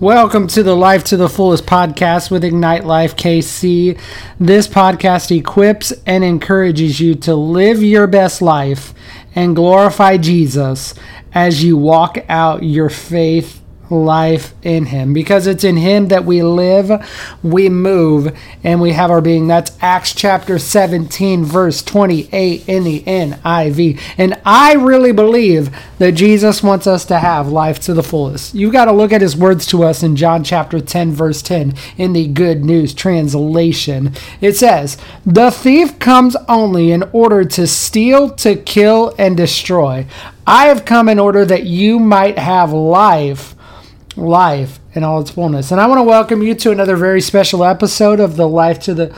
Welcome to the Life to the Fullest podcast with Ignite Life KC. This podcast equips and encourages you to live your best life and glorify Jesus as you walk out your faith life in him because it's in him that we live, we move, and we have our being. That's Acts chapter 17, verse 28 in the NIV. And I really believe that Jesus wants us to have life to the fullest. You've got to look at his words to us in John chapter 10, verse 10 in the Good News translation. It says, The thief comes only in order to steal, to kill, and destroy. I have come in order that you might have life life in all its fullness. And I want to welcome you to another very special episode of the Life to the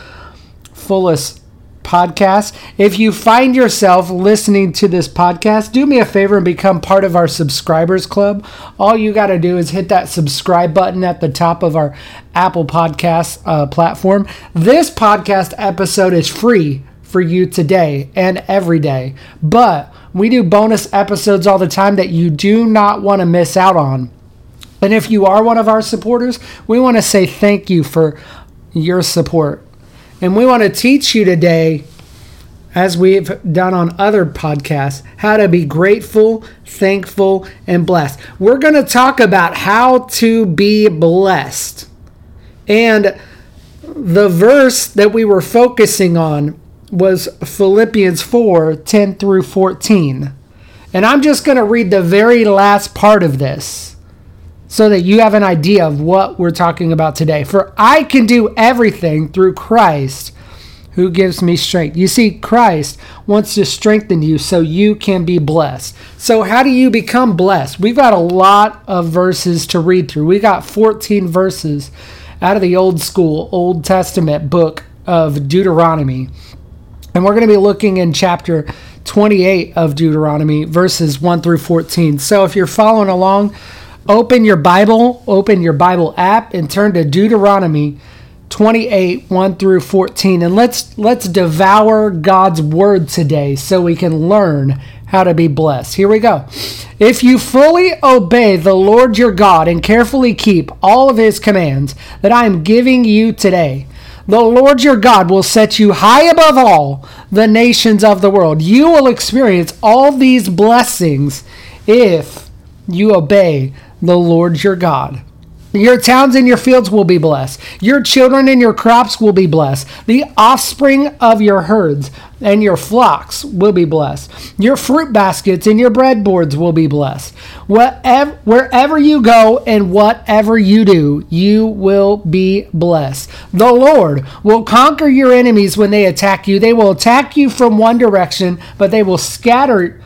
Fullest podcast. If you find yourself listening to this podcast, do me a favor and become part of our subscribers club. All you got to do is hit that subscribe button at the top of our Apple Podcast uh, platform. This podcast episode is free for you today and every day, but we do bonus episodes all the time that you do not want to miss out on. And if you are one of our supporters, we want to say thank you for your support. And we want to teach you today, as we've done on other podcasts, how to be grateful, thankful, and blessed. We're going to talk about how to be blessed. And the verse that we were focusing on was Philippians 4 10 through 14. And I'm just going to read the very last part of this so that you have an idea of what we're talking about today. For I can do everything through Christ who gives me strength. You see, Christ wants to strengthen you so you can be blessed. So, how do you become blessed? We've got a lot of verses to read through. We got 14 verses out of the old school, Old Testament book of Deuteronomy. And we're going to be looking in chapter 28 of Deuteronomy, verses 1 through 14. So, if you're following along, open your Bible, open your Bible app, and turn to Deuteronomy 28 1 through 14 and let's let's devour God's word today so we can learn how to be blessed. Here we go. If you fully obey the Lord your God and carefully keep all of his commands that I am giving you today, the Lord your God will set you high above all the nations of the world. You will experience all these blessings if you obey the Lord your God. Your towns and your fields will be blessed. Your children and your crops will be blessed. The offspring of your herds and your flocks will be blessed. Your fruit baskets and your breadboards will be blessed. Whatever, wherever you go and whatever you do, you will be blessed. The Lord will conquer your enemies when they attack you. They will attack you from one direction, but they will scatter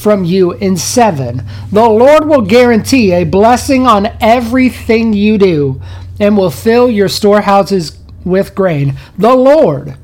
from you in seven. The Lord will guarantee a blessing on everything you do and will fill your storehouses with grain. The Lord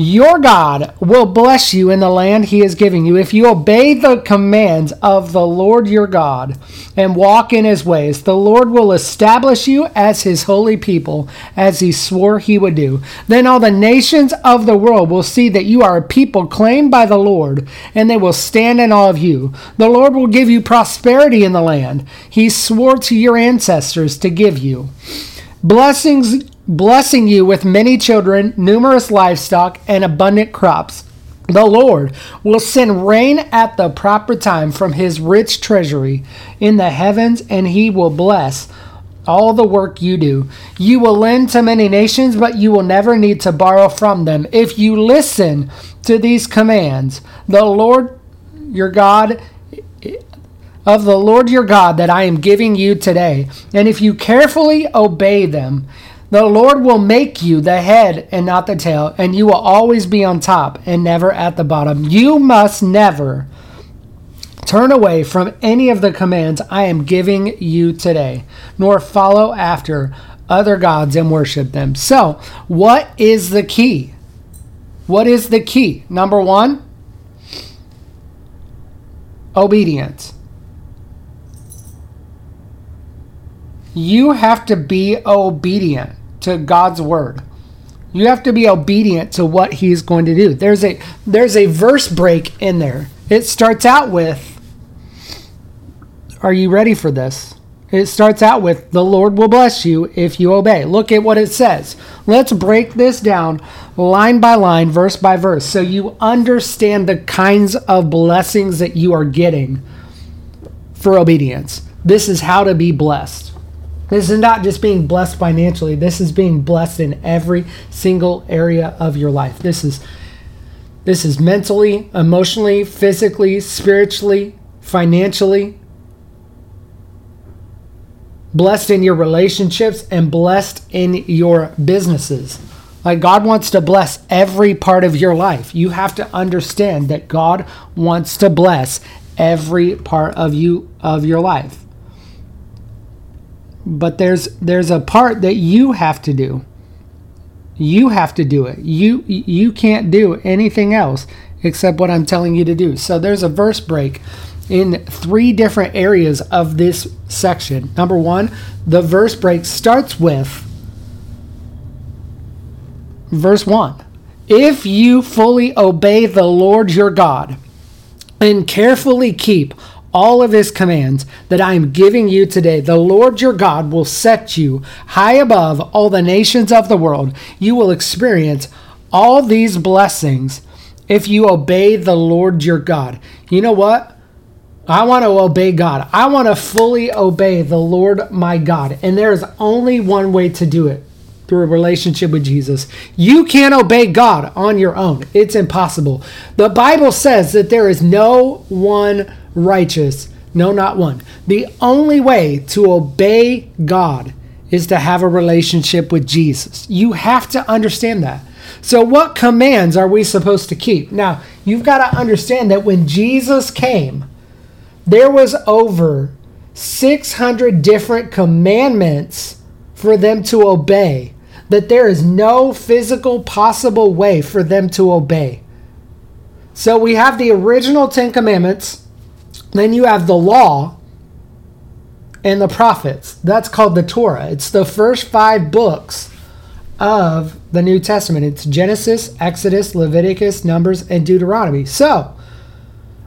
your God will bless you in the land he is giving you if you obey the commands of the Lord your God and walk in his ways. The Lord will establish you as his holy people, as he swore he would do. Then all the nations of the world will see that you are a people claimed by the Lord, and they will stand in awe of you. The Lord will give you prosperity in the land he swore to your ancestors to give you. Blessings blessing you with many children, numerous livestock, and abundant crops. The Lord will send rain at the proper time from his rich treasury in the heavens, and he will bless all the work you do. You will lend to many nations, but you will never need to borrow from them. If you listen to these commands, the Lord your God of the Lord your God that I am giving you today, and if you carefully obey them, the Lord will make you the head and not the tail, and you will always be on top and never at the bottom. You must never turn away from any of the commands I am giving you today, nor follow after other gods and worship them. So, what is the key? What is the key? Number one, obedience. You have to be obedient to God's word. You have to be obedient to what he's going to do. There's a there's a verse break in there. It starts out with Are you ready for this? It starts out with, The Lord will bless you if you obey. Look at what it says. Let's break this down line by line, verse by verse, so you understand the kinds of blessings that you are getting for obedience. This is how to be blessed. This is not just being blessed financially, this is being blessed in every single area of your life. This is this is mentally, emotionally, physically, spiritually, financially, blessed in your relationships, and blessed in your businesses. Like God wants to bless every part of your life. You have to understand that God wants to bless every part of you of your life. But there's there's a part that you have to do. You have to do it. You you can't do anything else except what I'm telling you to do. So there's a verse break in three different areas of this section. Number 1, the verse break starts with verse 1. If you fully obey the Lord your God and carefully keep all of his commands that I am giving you today, the Lord your God will set you high above all the nations of the world. You will experience all these blessings if you obey the Lord your God. You know what? I want to obey God. I want to fully obey the Lord my God. And there is only one way to do it through a relationship with Jesus. You can't obey God on your own. It's impossible. The Bible says that there is no one righteous, no, not one. The only way to obey God is to have a relationship with Jesus. You have to understand that. So, what commands are we supposed to keep? Now, you've got to understand that when Jesus came, there was over 600 different commandments for them to obey that there is no physical possible way for them to obey. So we have the original 10 commandments, then you have the law and the prophets. That's called the Torah. It's the first 5 books of the New Testament. It's Genesis, Exodus, Leviticus, Numbers, and Deuteronomy. So,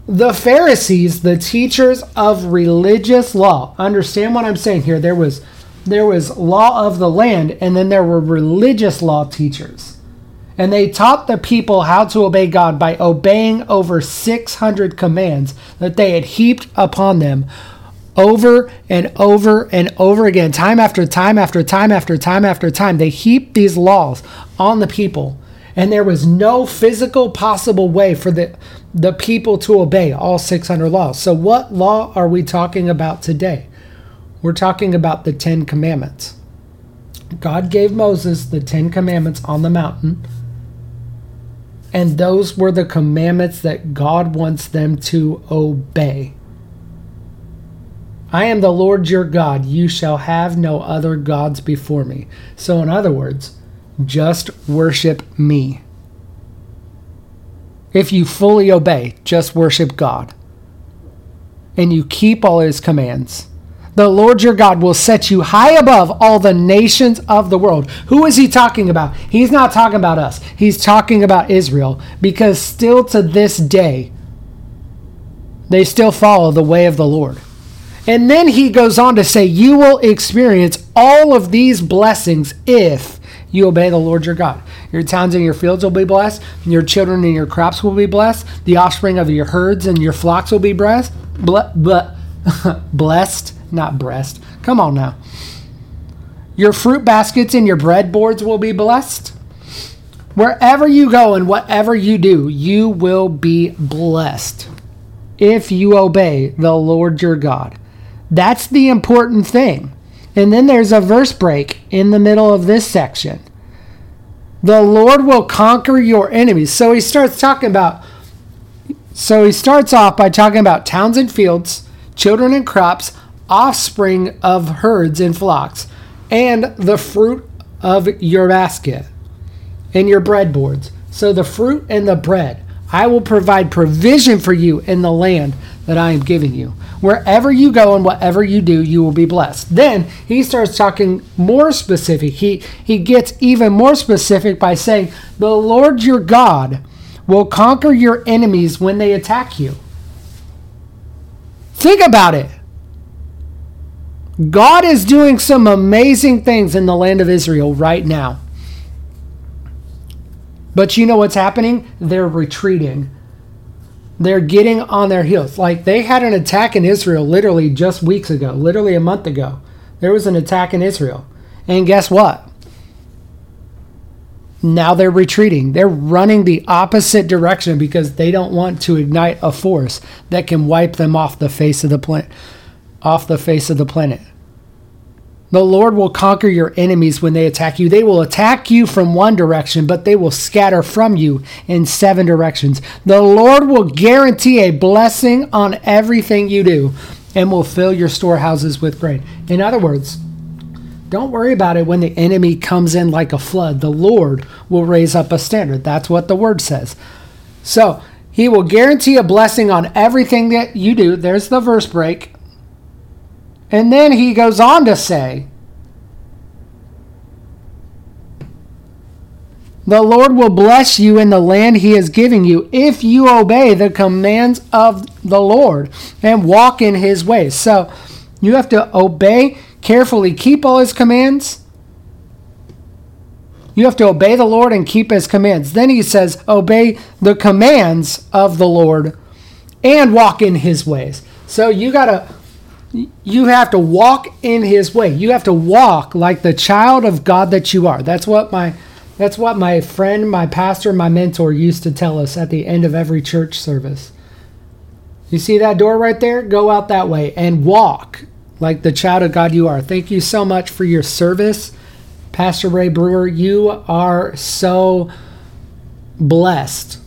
the Pharisees, the teachers of religious law, understand what I'm saying here. There was there was law of the land, and then there were religious law teachers. And they taught the people how to obey God by obeying over 600 commands that they had heaped upon them over and over and over again, time after time after time after time after time. They heaped these laws on the people. And there was no physical possible way for the, the people to obey all 600 laws. So, what law are we talking about today? We're talking about the Ten Commandments. God gave Moses the Ten Commandments on the mountain, and those were the commandments that God wants them to obey. I am the Lord your God. You shall have no other gods before me. So, in other words, just worship me. If you fully obey, just worship God. And you keep all his commands the Lord your God will set you high above all the nations of the world. Who is he talking about? He's not talking about us. He's talking about Israel because still to this day, they still follow the way of the Lord. And then he goes on to say, You will experience all of these blessings if you obey the Lord your God. Your towns and your fields will be blessed. Your children and your crops will be blessed. The offspring of your herds and your flocks will be blessed. blessed not breast. Come on now. Your fruit baskets and your bread boards will be blessed. Wherever you go and whatever you do, you will be blessed if you obey the Lord your God. That's the important thing. And then there's a verse break in the middle of this section. The Lord will conquer your enemies. So he starts talking about, so he starts off by talking about towns and fields, children and crops, offspring of herds and flocks, and the fruit of your basket and your breadboards. So the fruit and the bread, I will provide provision for you in the land that I am giving you. Wherever you go and whatever you do, you will be blessed. Then he starts talking more specific. He he gets even more specific by saying, "The Lord your God will conquer your enemies when they attack you." Think about it. God is doing some amazing things in the land of Israel right now. But you know what's happening? They're retreating. They're getting on their heels. Like they had an attack in Israel literally just weeks ago, literally a month ago. There was an attack in Israel. And guess what? Now they're retreating. They're running the opposite direction because they don't want to ignite a force that can wipe them off the face of the planet. Off the face of the planet. The Lord will conquer your enemies when they attack you. They will attack you from one direction, but they will scatter from you in seven directions. The Lord will guarantee a blessing on everything you do and will fill your storehouses with grain. In other words, don't worry about it when the enemy comes in like a flood. The Lord will raise up a standard. That's what the word says. So, he will guarantee a blessing on everything that you do. There's the verse break. And then he goes on to say, The Lord will bless you in the land he is giving you if you obey the commands of the Lord and walk in his ways. So you have to obey carefully, keep all his commands. You have to obey the Lord and keep his commands. Then he says, Obey the commands of the Lord and walk in his ways. So you got to you have to walk in his way. You have to walk like the child of God that you are. That's what my that's what my friend, my pastor, my mentor used to tell us at the end of every church service. You see that door right there? Go out that way and walk like the child of God you are. Thank you so much for your service, Pastor Ray Brewer. You are so blessed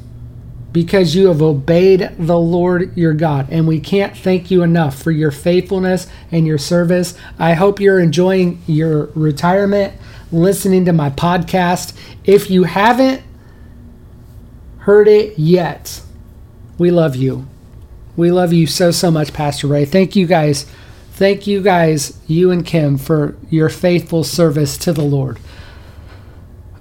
because you have obeyed the Lord your God. And we can't thank you enough for your faithfulness and your service. I hope you're enjoying your retirement, listening to my podcast. If you haven't heard it yet, we love you. We love you so, so much, Pastor Ray. Thank you guys. Thank you guys, you and Kim, for your faithful service to the Lord.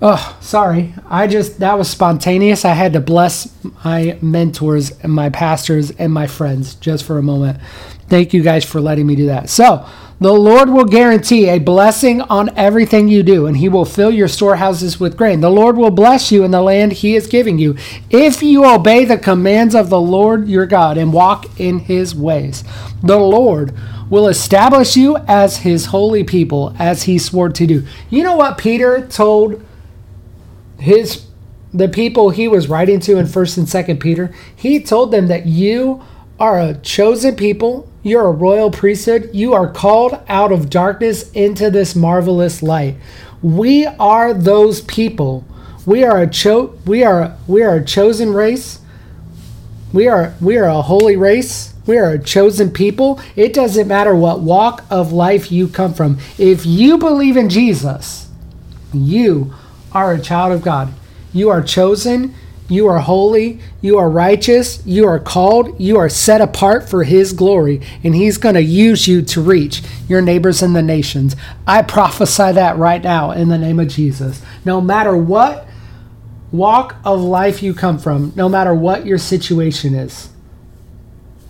Oh, sorry. I just, that was spontaneous. I had to bless my mentors and my pastors and my friends just for a moment. Thank you guys for letting me do that. So, the Lord will guarantee a blessing on everything you do, and He will fill your storehouses with grain. The Lord will bless you in the land He is giving you if you obey the commands of the Lord your God and walk in His ways. The Lord will establish you as His holy people, as He swore to do. You know what Peter told his the people he was writing to in first and second peter he told them that you are a chosen people. You're a royal priesthood. You are called out of darkness into this marvelous light. We are those people. We are a cho- we are we are a chosen race. We are we are a holy race. We are a chosen people. It doesn't matter what walk of life you come from. If you believe in jesus you are a child of God. You are chosen, you are holy, you are righteous, you are called, you are set apart for His glory, and He's going to use you to reach your neighbors and the nations. I prophesy that right now in the name of Jesus. No matter what walk of life you come from, no matter what your situation is,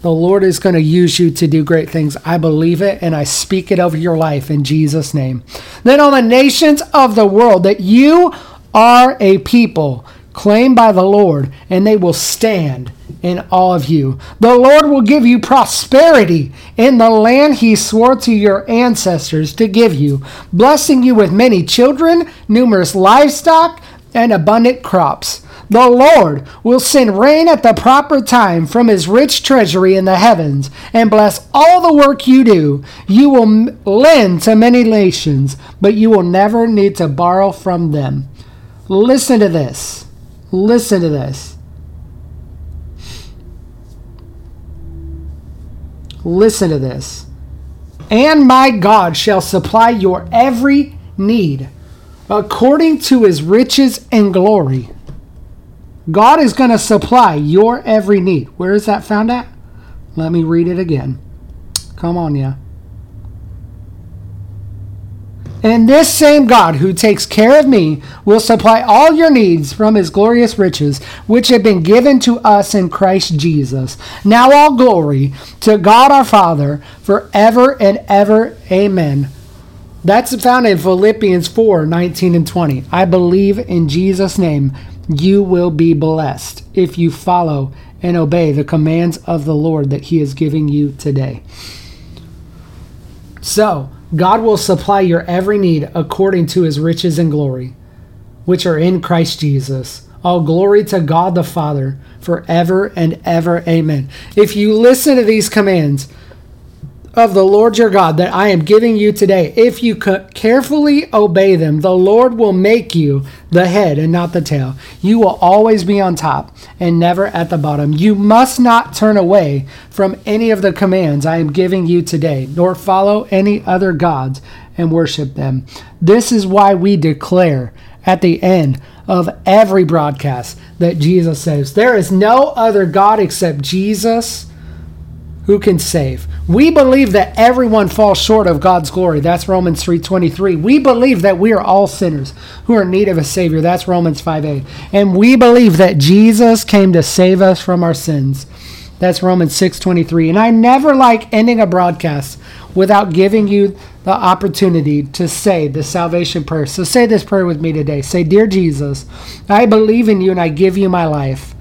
the Lord is going to use you to do great things. I believe it and I speak it over your life in Jesus' name. Then on the nations of the world, that you are a people claimed by the Lord, and they will stand in awe of you. The Lord will give you prosperity in the land he swore to your ancestors to give you, blessing you with many children, numerous livestock, and abundant crops. The Lord will send rain at the proper time from his rich treasury in the heavens and bless all the work you do. You will lend to many nations, but you will never need to borrow from them. Listen to this. Listen to this. Listen to this. And my God shall supply your every need according to his riches and glory God is going to supply your every need. Where is that found at? Let me read it again. Come on, yeah. And this same God who takes care of me will supply all your needs from his glorious riches, which have been given to us in Christ Jesus. Now all glory to God our Father forever and ever. Amen. That's found in Philippians 4 19 and 20. I believe in Jesus' name you will be blessed if you follow and obey the commands of the Lord that He is giving you today. So, God will supply your every need according to His riches and glory, which are in Christ Jesus. All glory to God the Father forever and ever. Amen. If you listen to these commands, of the Lord your God that I am giving you today, if you carefully obey them, the Lord will make you the head and not the tail. You will always be on top and never at the bottom. You must not turn away from any of the commands I am giving you today, nor follow any other gods and worship them. This is why we declare at the end of every broadcast that Jesus says, There is no other God except Jesus who can save. We believe that everyone falls short of God's glory. That's Romans 3:23. We believe that we are all sinners who are in need of a savior. That's Romans 5:8. And we believe that Jesus came to save us from our sins. That's Romans 6:23. And I never like ending a broadcast without giving you the opportunity to say the salvation prayer. So say this prayer with me today. Say, "Dear Jesus, I believe in you and I give you my life.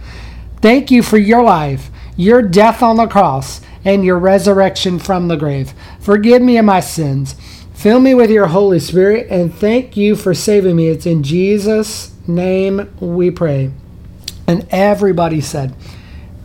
Thank you for your life, your death on the cross." And your resurrection from the grave. Forgive me of my sins. Fill me with your Holy Spirit, and thank you for saving me. It's in Jesus' name we pray. And everybody said,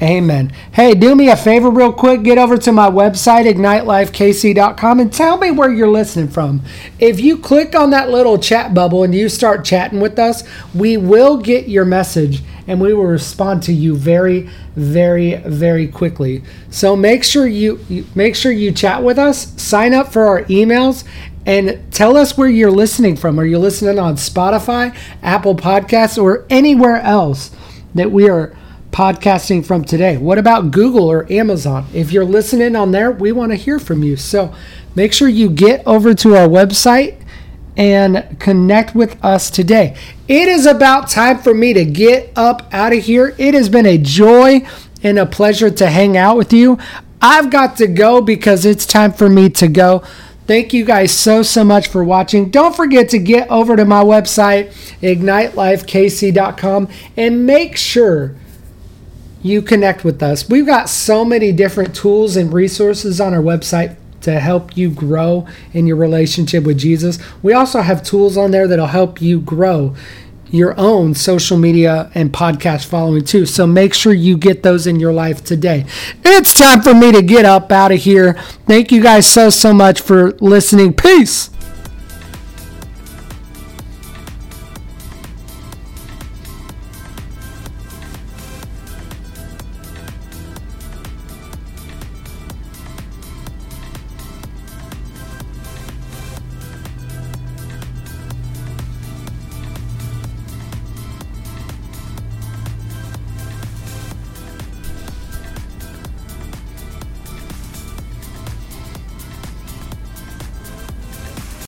Amen. Hey, do me a favor real quick. Get over to my website, ignitelifekc.com, and tell me where you're listening from. If you click on that little chat bubble and you start chatting with us, we will get your message and we will respond to you very, very, very quickly. So make sure you make sure you chat with us, sign up for our emails, and tell us where you're listening from. Are you listening on Spotify, Apple Podcasts, or anywhere else that we are podcasting from today? What about Google or Amazon? If you're listening on there, we want to hear from you. So make sure you get over to our website and connect with us today. It is about time for me to get up out of here. It has been a joy and a pleasure to hang out with you. I've got to go because it's time for me to go. Thank you guys so, so much for watching. Don't forget to get over to my website, ignitelifekc.com, and make sure you connect with us. We've got so many different tools and resources on our website to help you grow in your relationship with Jesus. We also have tools on there that'll help you grow your own social media and podcast following too. So make sure you get those in your life today. It's time for me to get up out of here. Thank you guys so, so much for listening. Peace.